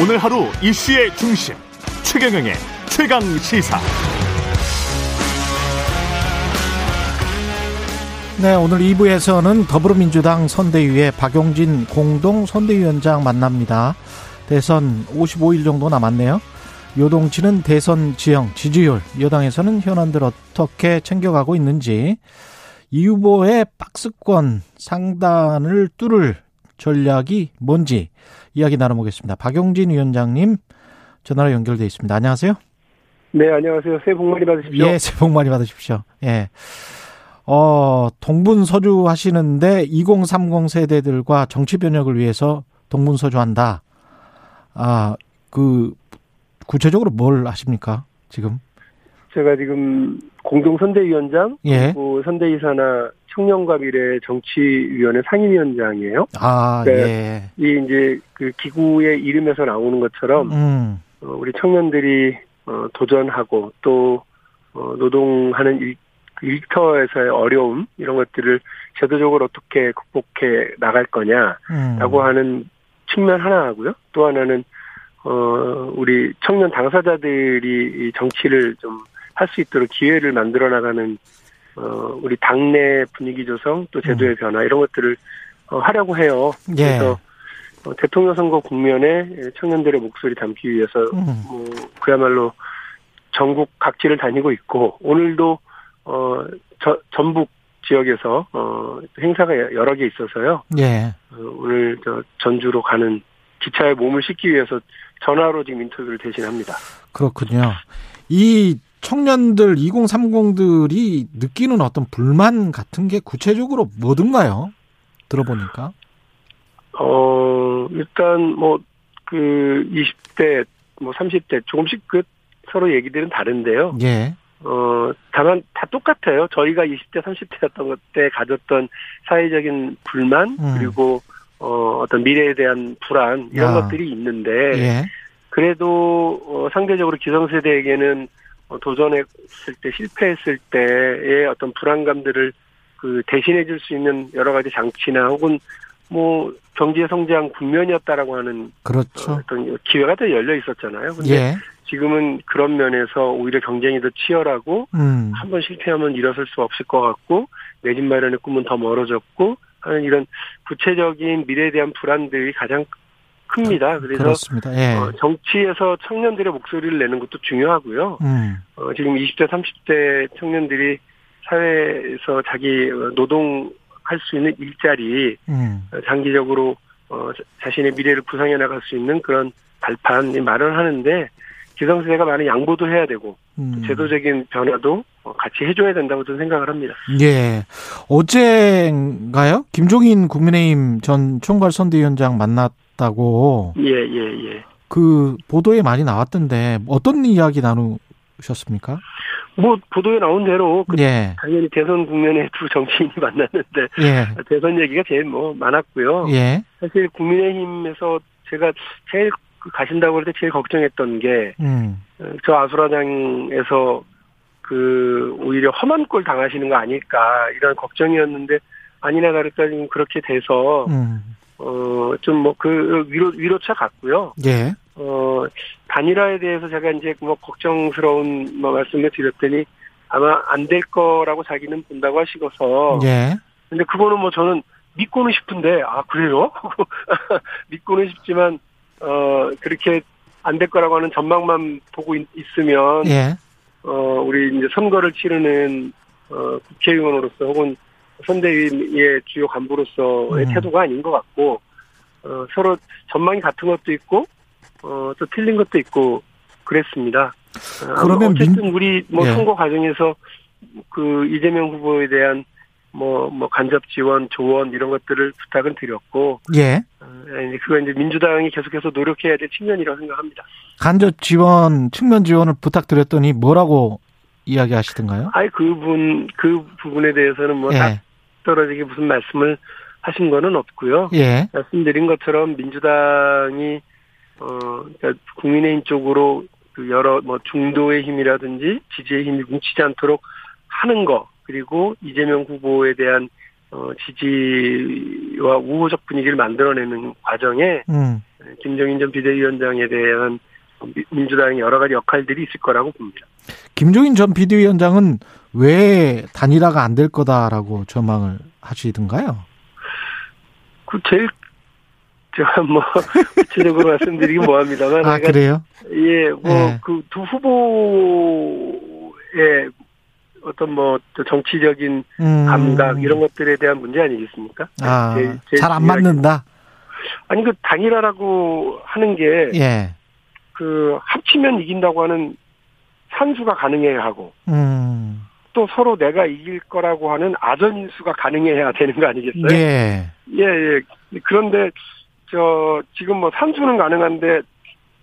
오늘 하루 이슈의 중심 최경영의 최강 시사. 네, 오늘 2부에서는 더불어민주당 선대위의 박용진 공동 선대위원장 만납니다. 대선 55일 정도 남았네요. 요동치는 대선 지형, 지지율, 여당에서는 현안들 어떻게 챙겨가고 있는지, 이 후보의 박스권 상단을 뚫을 전략이 뭔지 이야기 나눠보겠습니다. 박용진 위원장님 전화로 연결돼 있습니다. 안녕하세요. 네, 안녕하세요. 새해 복 많이 받으십시오. 예, 새해 복 많이 받으십시오. 예. 어, 동분서주 하시는데 2030 세대들과 정치 변혁을 위해서 동분서주 한다. 아, 그 구체적으로 뭘 하십니까? 지금? 제가 지금 공동 선대위원장 예. 그리고 선대위사나 청년과 미래 정치위원회 상임위원장이에요. 아, 네. 예. 이 이제 그 기구의 이름에서 나오는 것처럼 음. 어, 우리 청년들이 어, 도전하고 또 어, 노동하는 일, 그 일터에서의 어려움 이런 것들을 제도적으로 어떻게 극복해 나갈 거냐라고 음. 하는 측면 하나 하고요. 또 하나는 어 우리 청년 당사자들이 이 정치를 좀 할 수 있도록 기회를 만들어 나가는 어 우리 당내 분위기 조성 또 제도의 변화 이런 것들을 어, 하려고 해요. 음. 예. 그래서 어, 대통령 선거 국면에 청년들의 목소리 담기 위해서 음. 뭐 그야말로 전국 각지를 다니고 있고 오늘도 어 저, 전북 지역에서 어 행사가 여러 개 있어서요. 예. 어, 오늘 저 전주로 가는 기차에 몸을 싣기 위해서 전화로 지금 인터뷰를 대신합니다. 그렇군요. 이 청년들 2030들이 느끼는 어떤 불만 같은 게 구체적으로 뭐든가요? 들어보니까. 어 일단 뭐 그 20대 뭐 30대 조금씩 그 서로 얘기들은 다른데요. 예. 어 다만 다 똑같아요. 저희가 20대 30대였던 것때 가졌던 사회적인 불만 음. 그리고 어 어떤 미래에 대한 불안 이런 야. 것들이 있는데 예. 그래도 어, 상대적으로 기성세대에게는 어, 도전했을 때 실패했을 때의 어떤 불안감들을 그 대신해 줄 수 있는 여러 가지 장치나 혹은 뭐 경제 성장 국면이었다라고 하는 그렇죠. 어떤 기회가 더 열려 있었잖아요. 근데 예. 지금은 그런 면에서 오히려 경쟁이 더 치열하고 음. 한번 실패하면 일어설 수 없을 것 같고 내 집 마련의 꿈은 더 멀어졌고 하는 이런 구체적인 미래에 대한 불안들이 가장 큽니다. 그래서 그렇습니다. 예. 어, 정치에서 청년들의 목소리를 내는 것도 중요하고요. 음. 어, 지금 20대, 30대 청년들이 사회에서 자기 어, 노동할 수 있는 일자리, 음. 어, 장기적으로 어, 자- 자신의 미래를 구상해 나갈 수 있는 그런 발판이 마련하는데 기성세대가 많은 양보도 해야 되고 음. 제도적인 변화도 어, 같이 해줘야 된다고 저는 생각을 합니다. 예. 어제인가요? 김종인 국민의힘 전 총괄 선대위원장 만났 다고 예, 예, 예. 그 보도에 많이 나왔던데 어떤 이야기 나누셨습니까? 뭐 보도에 나온 대로 그 예. 당연히 대선 국면에 두 정치인이 만났는데 예. 대선 얘기가 제일 뭐 많았고요. 예. 사실 국민의힘에서 제가 제일 그 가신다고 할 때 제일 걱정했던 게 음. 저 아수라장에서 그 오히려 험한 꼴 당하시는 거 아닐까 이런 걱정이었는데 아니나 다를까 지금 그렇게 돼서 음. 어 좀 뭐 그 위로 위로차 같고요. 예. 어 단일화에 대해서 제가 이제 뭐 걱정스러운 뭐 말씀을 드렸더니 아마 안 될 거라고 자기는 본다고 하시고서 예. 근데 그거는 뭐 저는 믿고는 싶은데 아 그래요? 믿고는 싶지만 어 그렇게 안 될 거라고 하는 전망만 보고 있, 으면 예. 어 우리 이제 선거를 치르는 어 국회의원으로서 혹은 선대위의 주요 간부로서의 음. 태도가 아닌 것 같고 어 서로 전망이 같은 것도 있고 어 또 틀린 것도 있고 그랬습니다. 어, 그러면 어쨌든 민- 우리 뭐 예. 선거 과정에서 그 이재명 후보에 대한 뭐, 뭐, 간접 지원, 조언, 이런 것들을 부탁은 드렸고, 예. 어, 이제 그거 이제 민주당이 계속해서 노력해야 될 측면이라고 생각합니다. 간접 지원, 측면 지원을 부탁드렸더니 뭐라고 이야기하시던가요? 아예 그분, 그 부분에 대해서는 뭐, 딱 예. 떨어지게 무슨 말씀을 하신 거는 없고요. 예. 말씀드린 것처럼 민주당이, 어, 그러니까 국민의힘 쪽으로 그 여러 뭐 중도의 힘이라든지 지지의 힘이 뭉치지 않도록 하는 거, 그리고 이재명 후보에 대한 어, 지지와 우호적 분위기를 만들어내는 과정에 음. 김종인 전 비대위원장에 대한 민주당의 여러 가지 역할들이 있을 거라고 봅니다. 김종인 전 비대위원장은 왜 단일화가 안 될 거다라고 전망을 하시던가요? 그 제일 제가 뭐 구체적으로 말씀드리기 뭐합니다만 아 그래요? 예, 뭐 그두 후보의 어떤 뭐 정치적인 음. 감각 이런 것들에 대한 문제 아니겠습니까? 아, 잘 안 맞는다. 아니 그 단일화라고 하는 게 예. 그 합치면 이긴다고 하는 산수가 가능해야 하고 음. 또 서로 내가 이길 거라고 하는 아전인수가 가능해야 되는 거 아니겠어요? 예. 예, 예. 그런데 저 지금 뭐 산수는 가능한데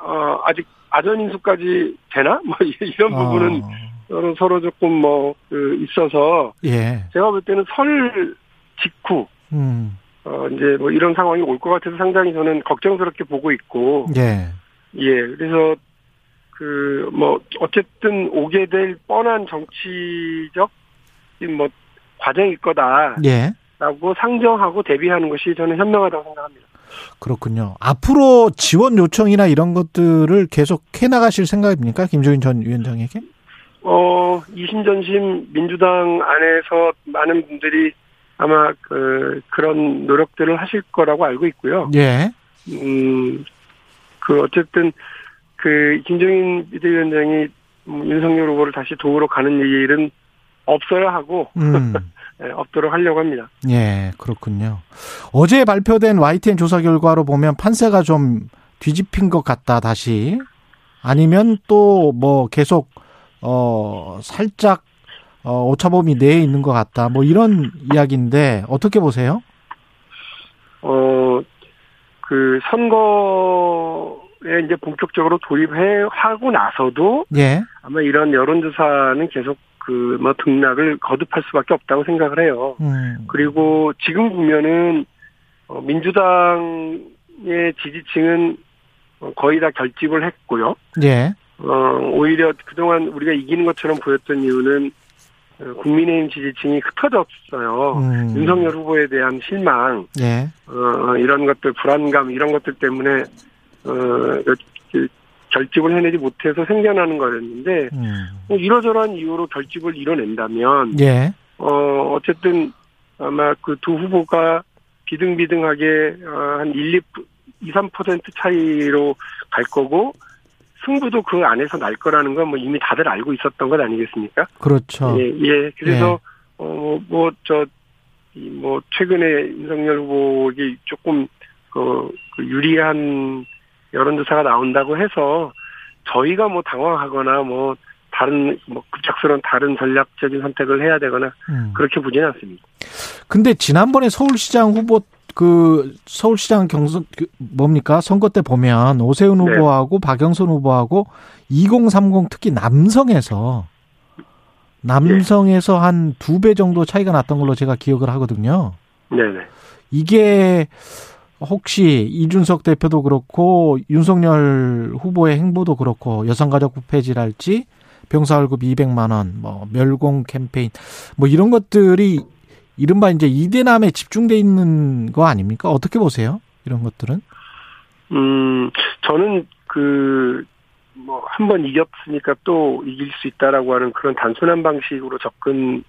어 아직 아전인수까지 되나? 뭐 이런 부분은 어, 서로 서로 조금 뭐 그 있어서 예. 제가 볼 때는 설 직후 음. 어 이제 뭐 이런 상황이 올 것 같아서 상당히 저는 걱정스럽게 보고 있고 예. 예, 그래서 그 뭐 어쨌든 오게 될 뻔한 정치적 뭐 과정일 거다라고 예. 상정하고 대비하는 것이 저는 현명하다고 생각합니다. 그렇군요. 앞으로 지원 요청이나 이런 것들을 계속 해 나가실 생각입니까? 김종인 전 위원장에게? 어, 이심전심 민주당 안에서 많은 분들이 아마 그 그런 노력들을 하실 거라고 알고 있고요. 예. 음, 그 어쨌든 그 김종인 비대위원장이 음, 윤석열 후보를 다시 도우러 가는 일은 없어야 하고 음. 예, 없도록 하려고 합니다. 예, 그렇군요. 어제 발표된 YTN 조사 결과로 보면 판세가 좀 뒤집힌 것 같다, 다시. 아니면 또 뭐 계속, 어, 살짝, 어, 오차범위 내에 있는 것 같다. 뭐 이런 이야기인데, 어떻게 보세요? 어, 그 선거에 이제 본격적으로 도입해 하고 나서도 예. 아마 이런 여론조사는 계속 그 뭐 등락을 거듭할 수밖에 없다고 생각을 해요. 음. 그리고 지금 보면은 어, 민주당의 지지층은 어, 거의 다 결집을 했고요. 예. 어, 오히려 그동안 우리가 이기는 것처럼 보였던 이유는 어, 국민의힘 지지층이 흩어졌어요. 음. 윤석열 후보에 대한 실망, 예. 어, 이런 것들, 불안감, 이런 것들 때문에, 어, 그 결집을 해내지 못해서 생겨나는 거였는데, 음. 뭐 이러저러한 이유로 결집을 이뤄낸다면, 예. 어, 어쨌든 아마 그 두 후보가 비등비등하게, 어, 한 1, 2, 2, 3% 차이로 갈 거고, 승부도 그 안에서 날 거라는 건 뭐 이미 다들 알고 있었던 것 아니겠습니까? 그렇죠. 예, 예. 그래서, 어, 뭐, 저, 이 뭐, 최근에 윤석열 후보에게 조금, 그, 그 유리한 여론조사가 나온다고 해서, 저희가 뭐 당황하거나 뭐, 다른, 뭐, 급작스러운 다른 전략적인 선택을 해야 되거나, 음. 그렇게 보지는 않습니다. 근데 지난번에 서울시장 후보 그 서울시장 경선 그 뭡니까 선거 때 보면 오세훈 네. 후보하고 박영선 후보하고 2030 특히 남성에서 남성에서 한두 배 정도 차이가 났던 걸로 제가 기억을 하거든요. 네네. 이게 혹시 이준석 대표도 그렇고 윤석열 후보의 행보도 그렇고 여성가족부 폐지랄지 병사월급 200만 원, 뭐 멸공 캠페인 뭐 이런 것들이 이른바 이제 이대남에 집중돼 있는 거 아닙니까? 어떻게 보세요? 이런 것들은? 음, 저는 그, 뭐, 한 번 이겼으니까 또 이길 수 있다라고 하는 그런 단순한 방식으로 접근,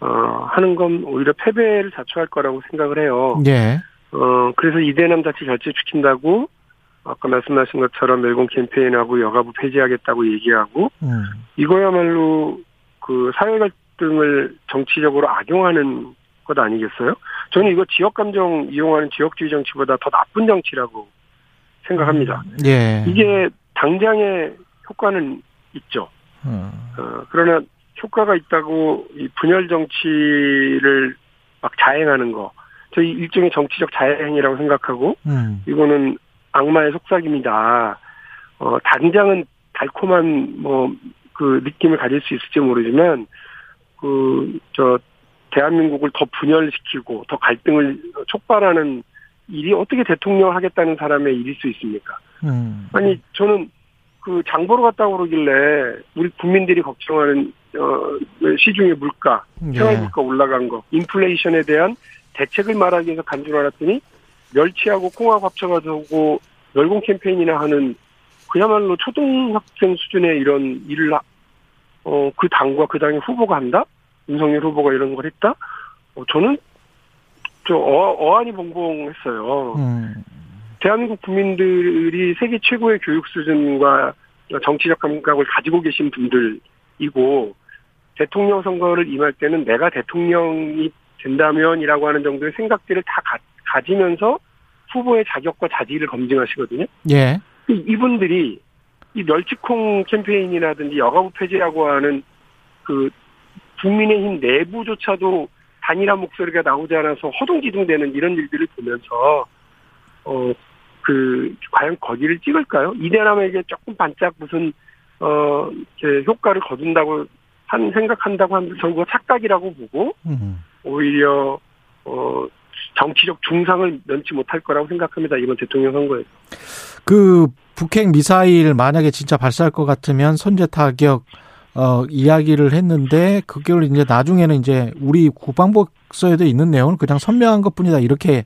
어, 하는 건 오히려 패배를 자초할 거라고 생각을 해요. 예. 어, 그래서 이대남 자치 결집시킨다고, 아까 말씀하신 것처럼 멸공 캠페인하고 여가부 폐지하겠다고 얘기하고, 음. 이거야말로 그 사회 갈등을 정치적으로 악용하는 것 아니겠어요? 저는 이거 지역 감정 이용하는 지역주의 정치보다 더 나쁜 정치라고 생각합니다. 예. 이게 당장의 효과는 있죠. 어. 어, 그러나 효과가 있다고 이 분열 정치를 막 자행하는 거, 저희 일종의 정치적 자행이라고 생각하고 음. 이거는 악마의 속삭임이다. 어, 당장은 달콤한 뭐 그 느낌을 가질 수 있을지 모르지만 그 저 대한민국을 더 분열시키고 더 갈등을 촉발하는 일이 어떻게 대통령 하겠다는 사람의 일일 수 있습니까? 음. 아니 저는 그 장보러 갔다고 그러길래 우리 국민들이 걱정하는 어 시중의 물가, 생활 예. 물가 올라간 거, 인플레이션에 대한 대책을 말하기 위해서 간 줄 알았더니 멸치하고 콩하고 합쳐가지고 열공 캠페인이나 하는 그야말로 초등학생 수준의 이런 일을 어, 그 당과 그 당의 후보가 한다? 윤석열 후보가 이런 걸 했다? 어, 저는 저 어, 어안이 봉봉했어요. 음. 대한민국 국민들이 세계 최고의 교육 수준과 정치적 감각을 가지고 계신 분들이고 대통령 선거를 임할 때는 내가 대통령이 된다면이라고 하는 정도의 생각들을 다 가, 가지면서 후보의 자격과 자질을 검증하시거든요. 예. 이분들이 이 멸치콩 캠페인이라든지 여가부 폐지라고 하는 그 국민의힘 내부조차도 단일한 목소리가 나오지 않아서 허둥지둥되는 이런 일들을 보면서 어 그 과연 거기를 찍을까요? 이대남에게 조금 반짝 무슨 어 이제 효과를 거둔다고 한 생각한다고 하면 저거 착각이라고 보고 음. 오히려 어 정치적 중상을 면치 못할 거라고 생각합니다. 이번 대통령 선거에서. 그 북핵 미사일 만약에 진짜 발사할 것 같으면 선제 타격 어 이야기를 했는데 그걸 이제 나중에는 이제 우리 국방부서에도 있는 내용은 그냥 선명한 것뿐이다 이렇게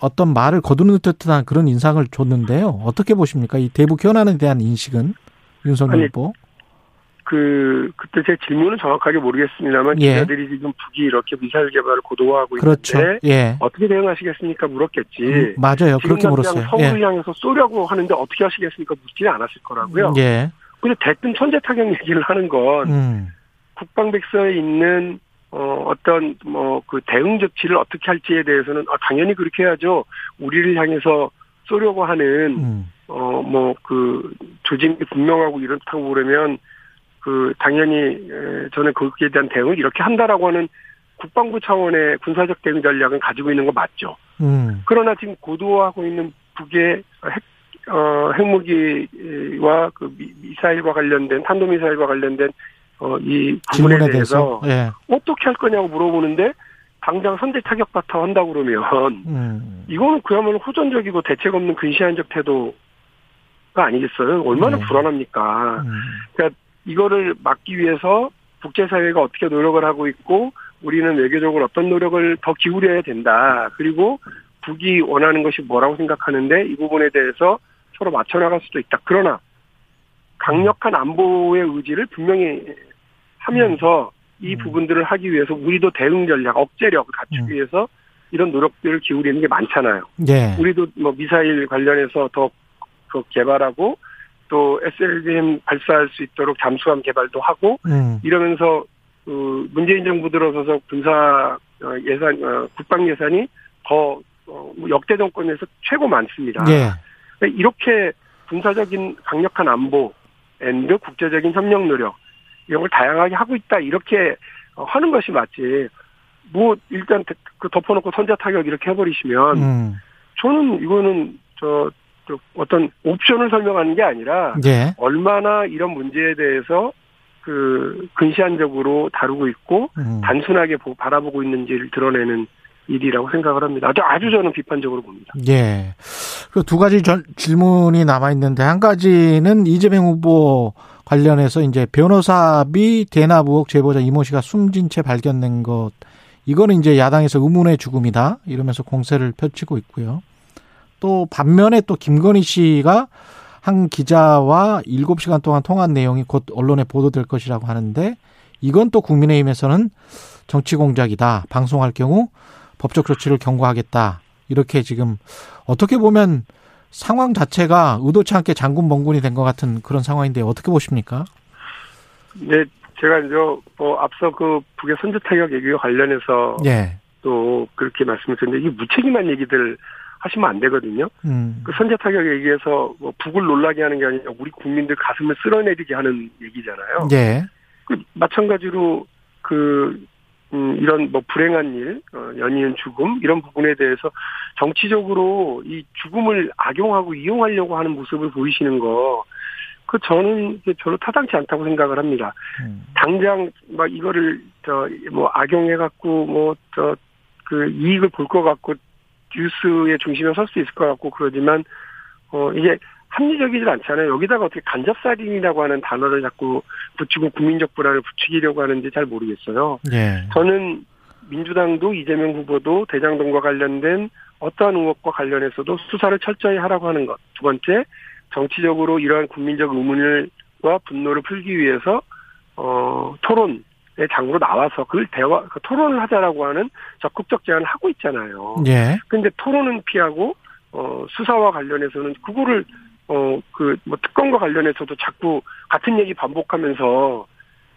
어떤 말을 거두는 듯한 그런 인상을 줬는데요. 어떻게 보십니까? 이 대북 현안에 대한 인식은 윤석열 후보? 그 그때 제 질문은 정확하게 모르겠습니다만 예. 기자들이 지금 북이 이렇게 미사일 개발을 고도화하고 그렇죠. 있는데 예. 어떻게 대응하시겠습니까 물었겠지. 음, 맞아요. 그렇게 물었어요. 서울을 예. 향해서 쏘려고 하는데 어떻게 하시겠습니까 묻지는 않았을 거라고요. 예. 근데 대뜸 천재 타격 얘기를 하는 건 음. 국방백서에 있는 어, 어떤, 뭐, 그 대응 조치를 어떻게 할지에 대해서는, 아, 당연히 그렇게 해야죠. 우리를 향해서 쏘려고 하는, 음. 어, 뭐, 그, 조짐이 분명하고 이렇다고 그러면, 그 당연히 저는 거기에 대한 대응을 이렇게 한다라고 하는 국방부 차원의 군사적 대응 전략은 가지고 있는 거 맞죠. 음. 그러나 지금 고도화하고 있는 북의 핵, 어, 핵무기와 그 미 사일과 관련된 탄도미사일과 관련된 어, 이 부분에 대해서, 대해서 예. 어떻게 할 거냐고 물어보는데 당장 선제 타격부터 한다고 그러면 음. 이거는 그야말로 호전적이고 대책 없는 근시안적 태도가 아니겠어요? 얼마나 네. 불안합니까? 음. 그러니까 이거를 막기 위해서 국제사회가 어떻게 노력을 하고 있고 우리는 외교적으로 어떤 노력을 더 기울여야 된다. 그리고 북이 원하는 것이 뭐라고 생각하는데 이 부분에 대해서 서로 맞춰나갈 수도 있다. 그러나 강력한 안보의 의지를 분명히 하면서 이 음. 부분들을 하기 위해서 우리도 대응 전략, 억제력을 갖추기 음. 위해서 이런 노력들을 기울이는 게 많잖아요. 네. 우리도 뭐 미사일 관련해서 더 개발하고 또 SLBM 발사할 수 있도록 잠수함 개발도 하고 음. 이러면서 그 문재인 정부 들어서서 군사 어, 예산 어, 국방 예산이 더 어, 뭐 역대 정권에서 최고 많습니다. 예. 이렇게 군사적인 강력한 안보 and 국제적인 협력 노력 이런 걸 다양하게 하고 있다 이렇게 하는 것이 맞지. 뭐 일단 그 덮어놓고 선제 타격 이렇게 해버리시면 음. 저는 이거는 저 어떤 옵션을 설명하는 게 아니라 예. 얼마나 이런 문제에 대해서 그 근시안적으로 다루고 있고 음. 단순하게 바라보고 있는지를 드러내는 일이라고 생각을 합니다. 아주 아주 저는 비판적으로 봅니다. 예. 그두 가지 전, 질문이 남아 있는데 한 가지는 이재명 후보 관련해서 이제 변호사비 대납 의혹 제보자 이모 씨가 숨진 채 발견된 것 이거는 이제 야당에서 의문의 죽음이다 이러면서 공세를 펼치고 있고요. 또 반면에 또 김건희 씨가 한 기자와 7시간 동안 통한 내용이 곧 언론에 보도될 것이라고 하는데 이건 또 국민의힘에서는 정치 공작이다. 방송할 경우 법적 조치를 경고하겠다. 이렇게 지금 어떻게 보면 상황 자체가 의도치 않게 장군 멍군이 된 것 같은 그런 상황인데 어떻게 보십니까? 네, 제가 이제 뭐 앞서 그 북의 선제 타격 얘기와 관련해서 예. 또 그렇게 말씀드렸는데 이게 무책임한 얘기들 하시면 안 되거든요. 음. 그 선제 타격 얘기해서 뭐 북을 놀라게 하는 게 아니라 우리 국민들 가슴을 쓸어내리게 하는 얘기잖아요. 예. 그 마찬가지로 그 음, 이런 뭐 불행한 일, 어, 연이은 죽음 이런 부분에 대해서 정치적으로 이 죽음을 악용하고 이용하려고 하는 모습을 보이시는 거, 그 저는 별로 타당치 않다고 생각을 합니다. 음. 당장 막 이거를 저 뭐 악용해 갖고 뭐 저 그 이익을 볼 것 같고 뉴스의 중심에 설 수 있을 것 같고 그러지만 어 이게 합리적이질 않잖아요. 여기다가 어떻게 간접살인이라고 하는 단어를 자꾸 붙이고 국민적 불안을 부추기려고 하는지 잘 모르겠어요. 예. 저는 민주당도 이재명 후보도 대장동과 관련된 어떠한 의혹과 관련해서도 수사를 철저히 하라고 하는 것. 두 번째, 정치적으로 이러한 국민적 의문을과 분노를 풀기 위해서 어 토론의 장으로 나와서 그걸 대화 그 토론을 하자라고 하는 적극적 제안을 하고 있잖아요. 예. 근데 토론은 피하고 어 수사와 관련해서는 그거를 어 그 뭐 특검과 관련해서도 자꾸 같은 얘기 반복하면서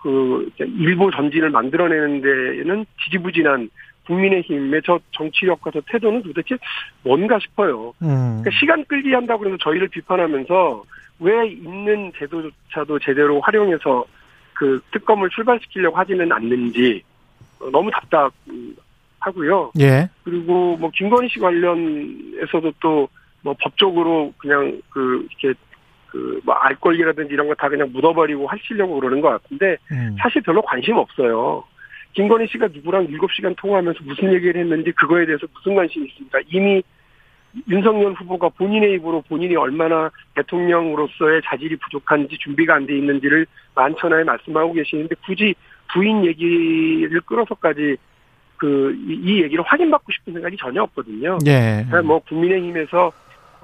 그 일부 전진을 만들어내는 데는 지지부진한 국민의힘의 저 정치력과 저 태도는 도대체 뭔가 싶어요. 음. 그러니까 시간 끌기 한다고 해서 저희를 비판하면서 왜 있는 제도조차도 제대로 활용해서 그 특검을 출발시키려고 하지는 않는지 어, 너무 답답하고요. 예. 그리고 뭐 김건희 씨 관련해서도 또 뭐 법적으로 그냥 그 이렇게 그뭐알 권리라든지 이런 거 다 그냥 묻어버리고 하시려고 그러는 것 같은데 음. 사실 별로 관심 없어요. 김건희 씨가 누구랑 7시간 통화하면서 무슨 얘기를 했는지 그거에 대해서 무슨 관심이 있습니까? 이미 윤석열 후보가 본인의 입으로 본인이 얼마나 대통령으로서의 자질이 부족한지 준비가 안 돼 있는지를 만천하에 말씀하고 계시는데 굳이 부인 얘기를 끌어서까지 그, 이, 이 얘기를 확인받고 싶은 생각이 전혀 없거든요. 예. 그러니까 뭐 국민의힘에서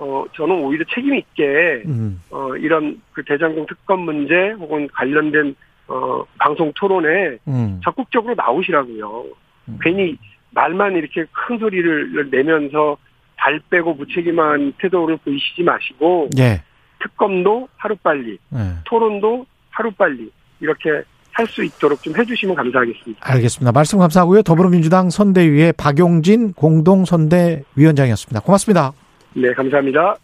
어, 저는 오히려 책임 있게 음. 어, 이런 그 대장동 특검 문제 혹은 관련된 어, 방송 토론에 음. 적극적으로 나오시라고요. 음. 괜히 말만 이렇게 큰 소리를 내면서 발 빼고 무책임한 태도를 보이시지 마시고 예. 특검도 하루빨리 예. 토론도 하루빨리 이렇게 할수 있도록 좀 해주시면 감사하겠습니다. 알겠습니다. 말씀 감사하고요. 더불어민주당 선대위의 박용진 공동선대위원장이었습니다. 고맙습니다. 네, 감사합니다.